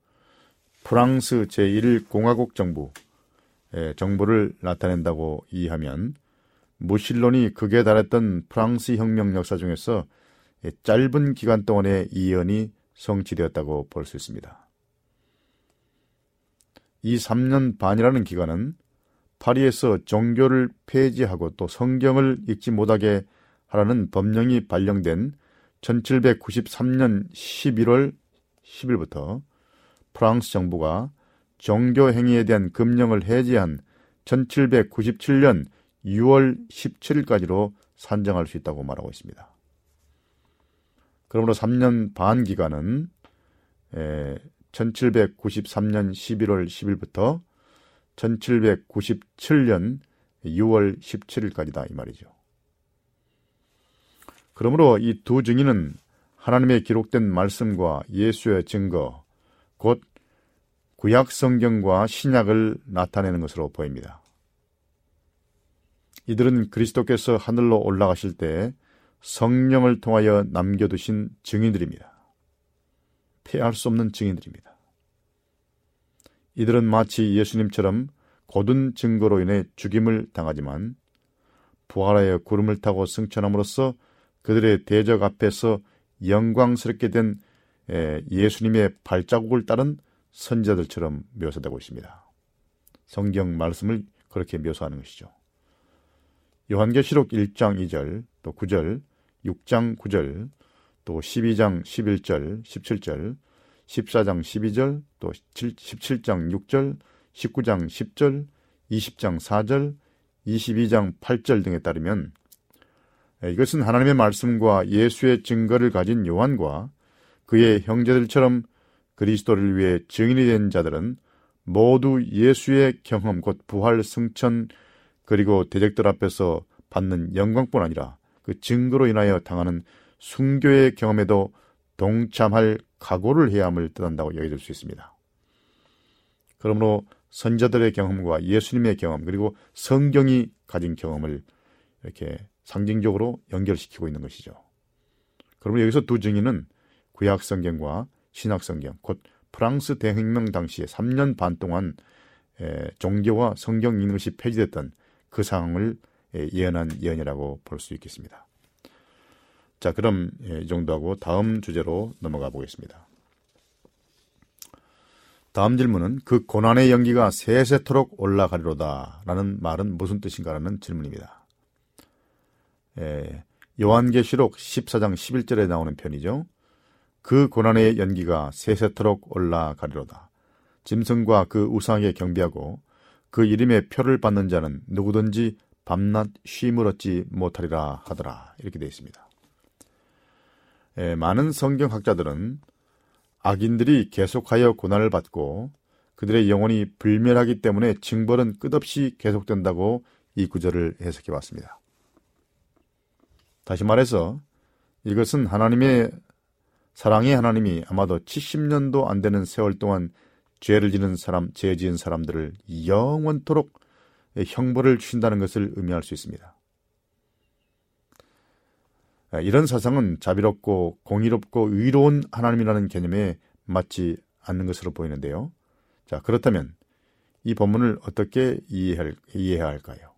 프랑스 제1공화국 정부 에, 정부를 나타낸다고 이해하면 무신론이 극에 달했던 프랑스 혁명 역사 중에서 짧은 기간 동안의 이연이 성취되었다고 볼 수 있습니다. 이 3년 반이라는 기간은 파리에서 종교를 폐지하고 또 성경을 읽지 못하게 하라는 법령이 발령된 1793년 11월 10일부터 프랑스 정부가 종교 행위에 대한 금령을 해제한 1797년 6월 17일까지로 산정할 수 있다고 말하고 있습니다. 그러므로 3년 반 기간은 1793년 11월 10일부터 1797년 6월 17일까지다 이 말이죠. 그러므로 이 두 증인은 하나님의 기록된 말씀과 예수의 증거, 곧 구약 성경과 신약을 나타내는 것으로 보입니다. 이들은 그리스도께서 하늘로 올라가실 때 성령을 통하여 남겨두신 증인들입니다. 피할 수 없는 증인들입니다. 이들은 마치 예수님처럼 고든 증거로 인해 죽임을 당하지만 부활하여 구름을 타고 승천함으로써 그들의 대적 앞에서 영광스럽게 된 예수님의 발자국을 따른 선자들처럼 묘사되고 있습니다. 성경 말씀을 그렇게 묘사하는 것이죠. 요한계시록 1장 2절, 또 9절, 6장 9절, 또 12장 11절, 17절, 14장 12절, 또 17장 6절, 19장 10절, 20장 4절, 22장 8절 등에 따르면 이것은 하나님의 말씀과 예수의 증거를 가진 요한과 그의 형제들처럼 그리스도를 위해 증인이 된 자들은 모두 예수의 경험 곧 부활 승천 그리고 대적들 앞에서 받는 영광뿐 아니라 그 증거로 인하여 당하는 순교의 경험에도 동참할 각오를 해야 함을 뜻한다고 여겨질 수 있습니다. 그러므로 선자들의 경험과 예수님의 경험 그리고 성경이 가진 경험을 이렇게 상징적으로 연결시키고 있는 것이죠. 그러면 여기서 두 증인은 구약 성경과 신약 성경, 곧 프랑스 대혁명 당시에 3년 반 동안 종교와 성경 읽는 것이 폐지됐던 그 상황을 예언한 예언이라고 볼 수 있겠습니다. 자, 그럼 이 정도 하고 다음 주제로 넘어가 보겠습니다. 다음 질문은 그 고난의 연기가 세세토록 올라가리로다 라는 말은 무슨 뜻인가라는 질문입니다. 예, 요한계시록 14장 11절에 나오는 편이죠. 그 고난의 연기가 세세토록 올라가리로다. 짐승과 그 우상에 경비하고 그 이름의 표를 받는 자는 누구든지 밤낮 쉼을 얻지 못하리라 하더라. 이렇게 되어 있습니다. 예, 많은 성경학자들은 악인들이 계속하여 고난을 받고 그들의 영혼이 불멸하기 때문에 징벌은 끝없이 계속된다고 이 구절을 해석해 왔습니다. 다시 말해서 이것은 하나님의 사랑의 하나님이 아마도 70년도 안 되는 세월 동안 죄를 지는 사람, 죄 지은 사람들을 영원토록 형벌을 주신다는 것을 의미할 수 있습니다. 이런 사상은 자비롭고 공의롭고 의로운 하나님이라는 개념에 맞지 않는 것으로 보이는데요. 자, 그렇다면 이 본문을 어떻게 이해할, 이해해야 할까요?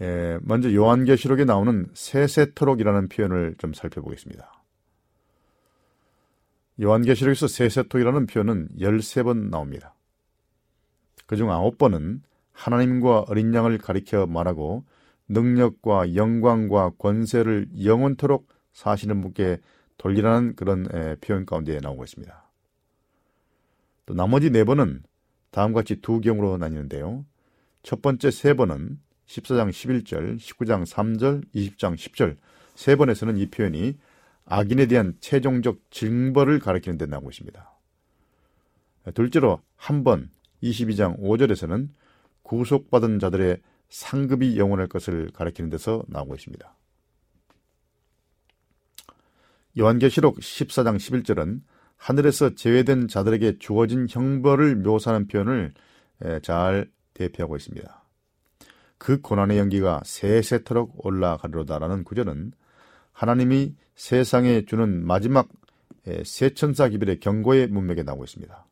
예, 먼저 요한계시록에 나오는 세세토록이라는 표현을 좀 살펴보겠습니다. 요한계시록에서 세세토이라는 표현은 13번 나옵니다. 그중 9번은 하나님과 어린 양을 가리켜 말하고 능력과 영광과 권세를 영원토록 사시는 분께 돌리라는 그런 표현 가운데 나오고 있습니다. 또 나머지 네 번은 다음과 같이 두 경우로 나뉘는데요. 첫 번째 세 번은 14장 11절, 19장 3절, 20장 10절 세 번에서는 이 표현이 악인에 대한 최종적 징벌을 가리키는 데 나오고 있습니다. 둘째로 한 번 22장 5절에서는 구속받은 자들의 상급이 영원할 것을 가리키는 데서 나오고 있습니다. 요한계시록 14장 11절은 하늘에서 제외된 자들에게 주어진 형벌을 묘사하는 표현을 잘 대표하고 있습니다. 그 고난의 연기가 세세토록 올라가리로다라는 구절은 하나님이 세상에 주는 마지막 세천사 기별의 경고의 문맥에 나오고 있습니다.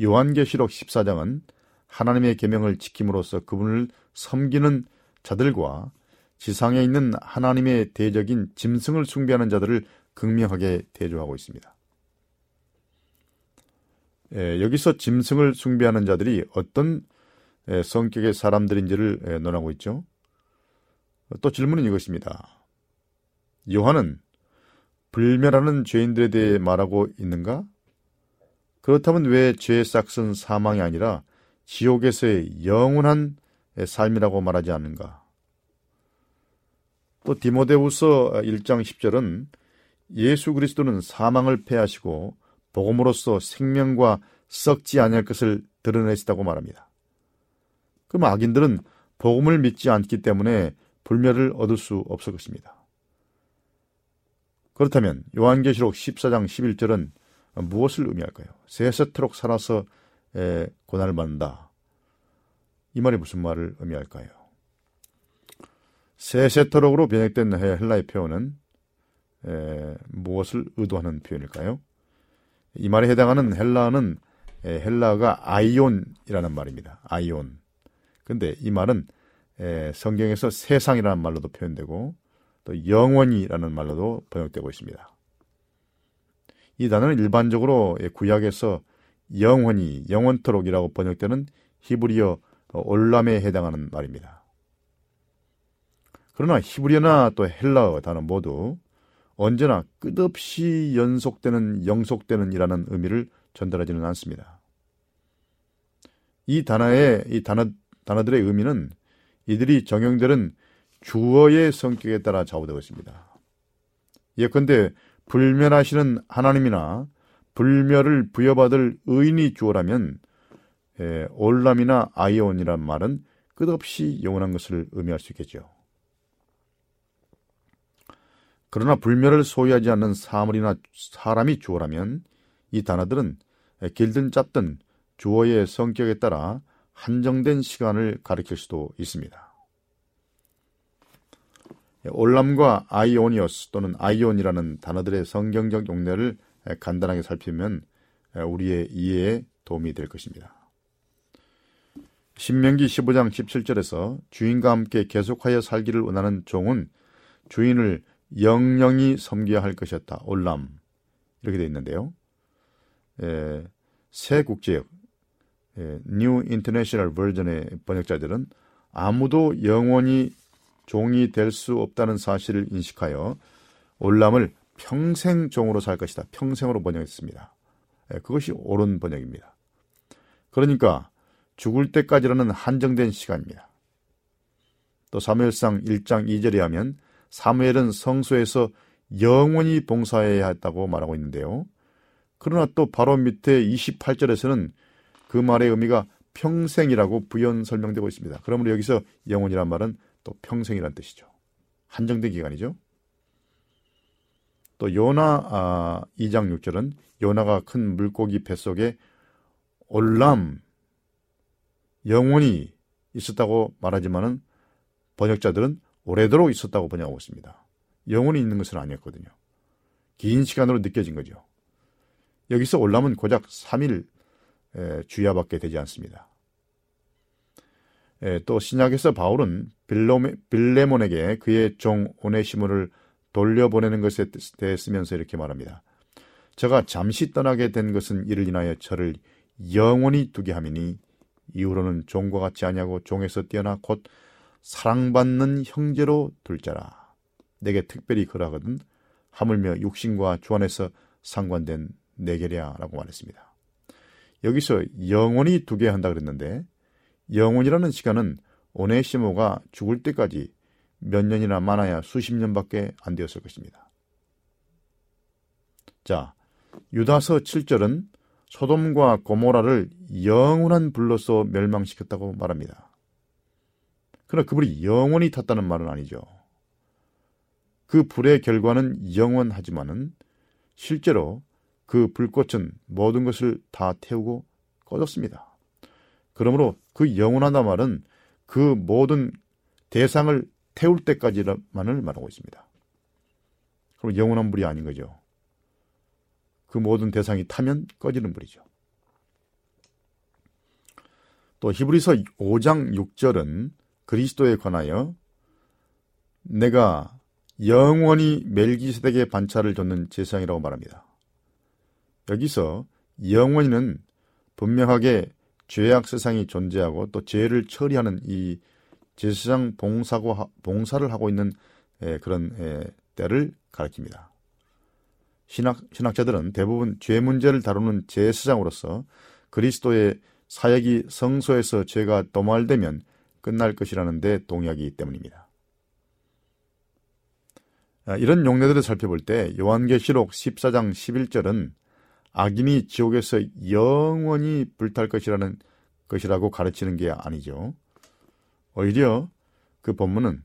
요한계시록 14장은 하나님의 계명을 지킴으로써 그분을 섬기는 자들과 지상에 있는 하나님의 대적인 짐승을 숭배하는 자들을 극명하게 대조하고 있습니다. 에, 여기서 짐승을 숭배하는 자들이 어떤 에, 성격의 사람들인지를 에, 논하고 있죠. 또 질문은 이것입니다. 요한은 불멸하는 죄인들에 대해 말하고 있는가? 그렇다면 왜 죄의 싹은 사망이 아니라 지옥에서의 영원한 삶이라고 말하지 않는가? 또 디모데후서 1장 10절은 예수 그리스도는 사망을 패하시고 복음으로써 생명과 썩지 아니할 것을 드러내시다고 말합니다. 그럼 악인들은 복음을 믿지 않기 때문에 불멸을 얻을 수 없을 것입니다. 그렇다면 요한계시록 14장 11절은 무엇을 의미할까요? 세세토록 살아서 고난을 받는다. 이 말이 무슨 말을 의미할까요? 세세토록으로 변액된 헬라의 표현은 에, 무엇을 의도하는 표현일까요? 이 말에 해당하는 헬라어는 에, 헬라어가 아이온이라는 말입니다. 아이온. 근데 이 말은 에, 성경에서 세상이라는 말로도 표현되고 또 영원이라는 말로도 번역되고 있습니다. 이 단어는 일반적으로 구약에서 영원히 영원토록이라고 번역되는 히브리어 올람에 해당하는 말입니다. 그러나 히브리어나 또 헬라어 단어 모두 언제나 끝없이 연속되는 영속되는이라는 의미를 전달하지는 않습니다. 이 단어의 이 단어 단어들의 의미는 이들이 정형되는 주어의 성격에 따라 좌우되고 있습니다. 예컨대 불멸하시는 하나님이나 불멸을 부여받을 의인이 주어라면 에, 올람이나 아이온이란 말은 끝없이 영원한 것을 의미할 수 있겠죠. 그러나 불멸을 소유하지 않는 사물이나 사람이 주어라면 이 단어들은 길든 짧든 주어의 성격에 따라 한정된 시간을 가리킬 수도 있습니다. 올람과 아이오니오스 또는 아이온이라는 단어들의 성경적 용례를 간단하게 살피면 우리의 이해에 도움이 될 것입니다. 신명기 15장 17절에서 주인과 함께 계속하여 살기를 원하는 종은 주인을 영영히 섬겨야 할 것이었다. 올람 이렇게 되어 있는데요. 에, 새 국제역 New International Version의 번역자들은 아무도 영원히 종이 될 수 없다는 사실을 인식하여 올람을 평생 종으로 살 것이다. 평생으로 번역했습니다. 예, 그것이 옳은 번역입니다. 그러니까 죽을 때까지라는 한정된 시간입니다. 또 사무엘상 1장 2절에 하면 사무엘은 성소에서 영원히 봉사해야 했다고 말하고 있는데요. 그러나 또 바로 밑에 28절에서는 그 말의 의미가 평생이라고 부연 설명되고 있습니다. 그러므로 여기서 영원이란 말은 또 평생이란 뜻이죠. 한정된 기간이죠. 또 요나 아, 2장 6절은 요나가 큰 물고기 뱃속에 올람 영원히 있었다고 말하지만은 번역자들은 오래도록 있었다고 번역하고 있습니다. 영원히 있는 것은 아니었거든요. 긴 시간으로 느껴진 거죠. 여기서 올람은 고작 3일 주야밖에 되지 않습니다. 또 신약에서 바울은 빌레, 빌레몬에게 그의 종 오네시모를 돌려보내는 것에 대해 쓰면서 이렇게 말합니다. 제가 잠시 떠나게 된 것은 이를 인하여 저를 영원히 두게 함이니 이후로는 종과 같지 아니하고 종에서 뛰어나 곧 사랑받는 형제로 둘 자라. 내게 특별히 그러하거든 하물며 육신과 주 안에서 상관된 내게랴라고 말했습니다. 여기서 영원히 두게 한다 그랬는데 영원이라는 시간은 오네시모가 죽을 때까지 몇 년이나 많아야 수십 년밖에 안 되었을 것입니다. 자, 유다서 7절은 소돔과 고모라를 영원한 불로서 멸망시켰다고 말합니다. 그러나 그 불이 영원히 탔다는 말은 아니죠. 그 불의 결과는 영원하지만은 실제로 그 불꽃은 모든 것을 다 태우고 꺼졌습니다. 그러므로 그 영원하다 말은 그 모든 대상을 태울 때까지만을 말하고 있습니다. 그럼 영원한 불이 아닌 거죠. 그 모든 대상이 타면 꺼지는 불이죠. 또 히브리서 5장 6절은 그리스도에 관하여 내가 영원히 멜기세덱의 반차를 줬는 제사장이라고 말합니다. 여기서 영원히는 분명하게 죄악 세상이 존재하고 또 죄를 처리하는 이 제사장 봉사고 봉사를 하고 있는 에, 그런 에, 때를 가리킵니다. 신학 신학자들은 대부분 죄 문제를 다루는 제사장으로서 그리스도의 사역이 성소에서 죄가 도말되면 끝날 것이라는데 동의하기 때문입니다. 아, 이런 용례들을 살펴볼 때 요한계시록 14장 11절은 악인이 지옥에서 영원히 불탈 것이라는 것이라고 가르치는 게 아니죠. 오히려 그 본문은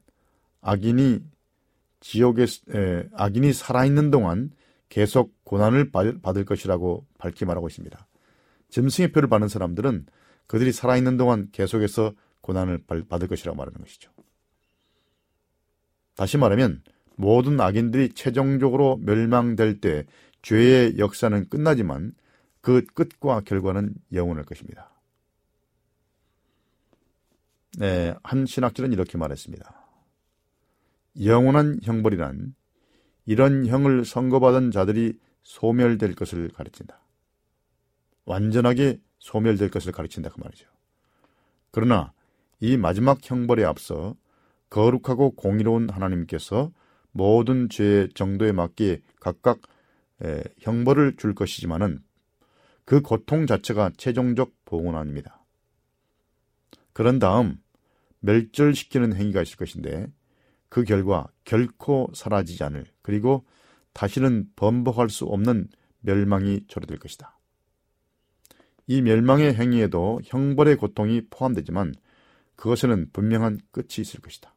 악인이 지옥에 에, 악인이 살아있는 동안 계속 고난을 받을 것이라고 밝히 말하고 있습니다. 짐승의 표를 받는 사람들은 그들이 살아있는 동안 계속해서 고난을 받을 것이라고 말하는 것이죠. 다시 말하면 모든 악인들이 최종적으로 멸망될 때 죄의 역사는 끝나지만 그 끝과 결과는 영원할 것입니다. 네, 한 신학자는 이렇게 말했습니다. 영원한 형벌이란 이런 형을 선고받은 자들이 소멸될 것을 가르친다. 완전하게 소멸될 것을 가르친다 그 말이죠. 그러나 이 마지막 형벌에 앞서 거룩하고 공의로운 하나님께서 모든 죄의 정도에 맞게 각각 에, 형벌을 줄 것이지만은 그 고통 자체가 최종적 보응은 아닙니다. 그런 다음 멸절시키는 행위가 있을 것인데 그 결과 결코 사라지지 않을 그리고 다시는 번복할 수 없는 멸망이 초래될 것이다. 이 멸망의 행위에도 형벌의 고통이 포함되지만 그것에는 분명한 끝이 있을 것이다.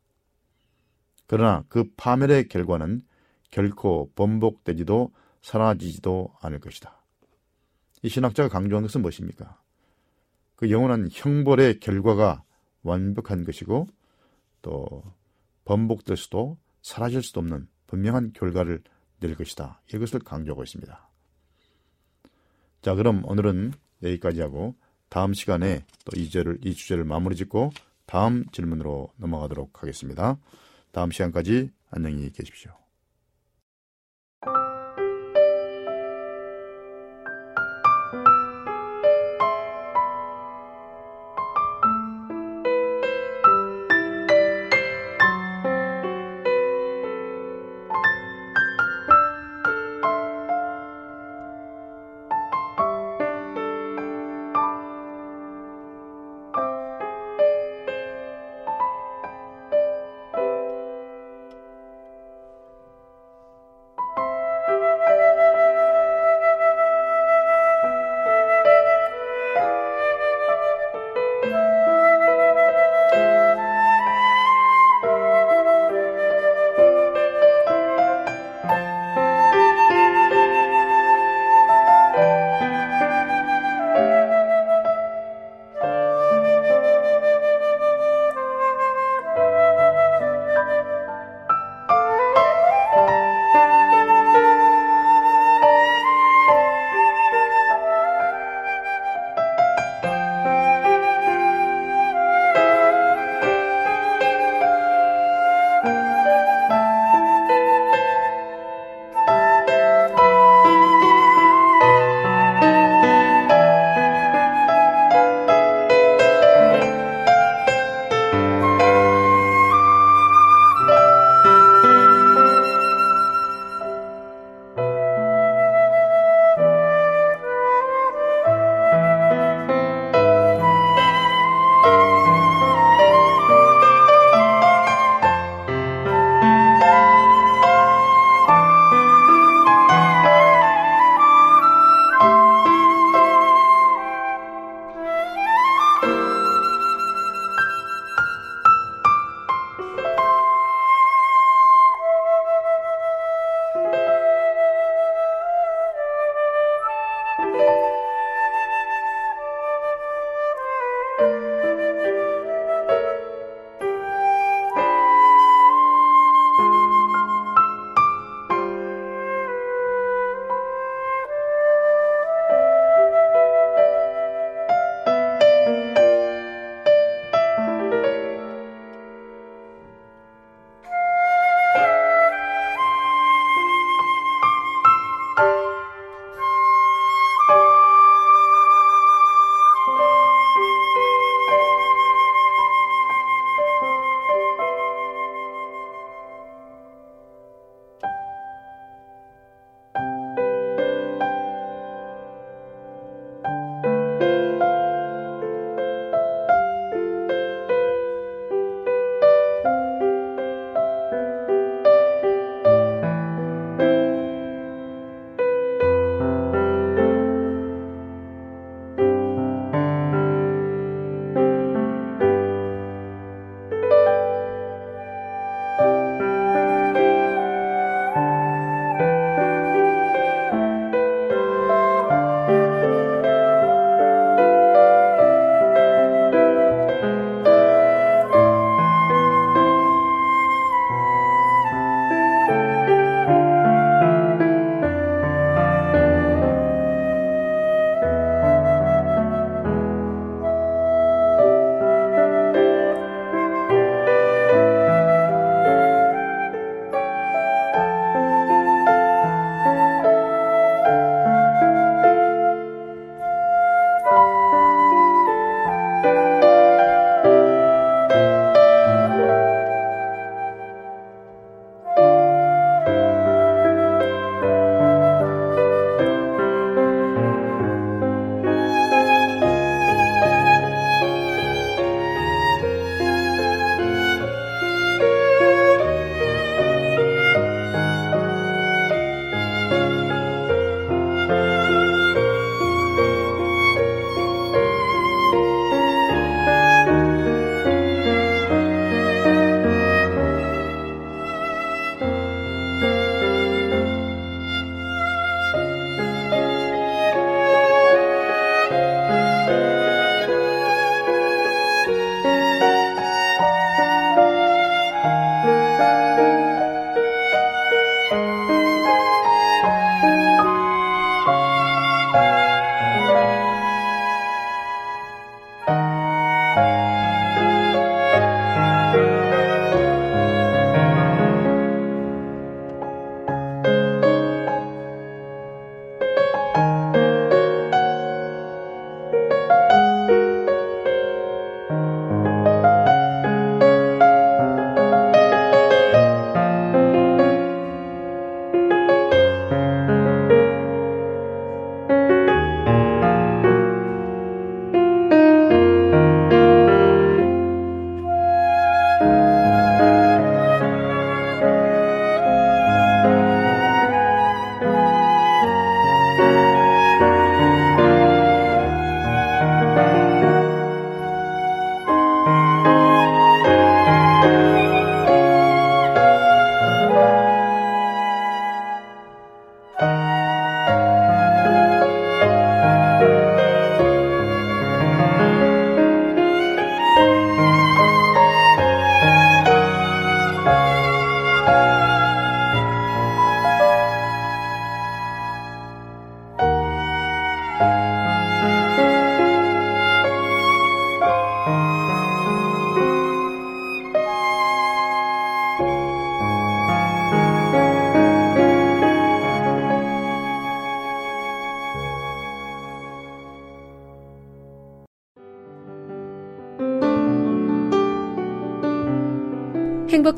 그러나 그 파멸의 결과는 결코 번복되지도 사라지지도 않을 것이다. 이 신학자가 강조한 것은 무엇입니까? 그 영원한 형벌의 결과가 완벽한 것이고 또 번복될 수도 사라질 수도 없는 분명한 결과를 낼 것이다. 이것을 강조하고 있습니다. 자, 그럼 오늘은 여기까지 하고 다음 시간에 또 이 주제를, 이 주제를 마무리 짓고 다음 질문으로 넘어가도록 하겠습니다. 다음 시간까지 안녕히 계십시오.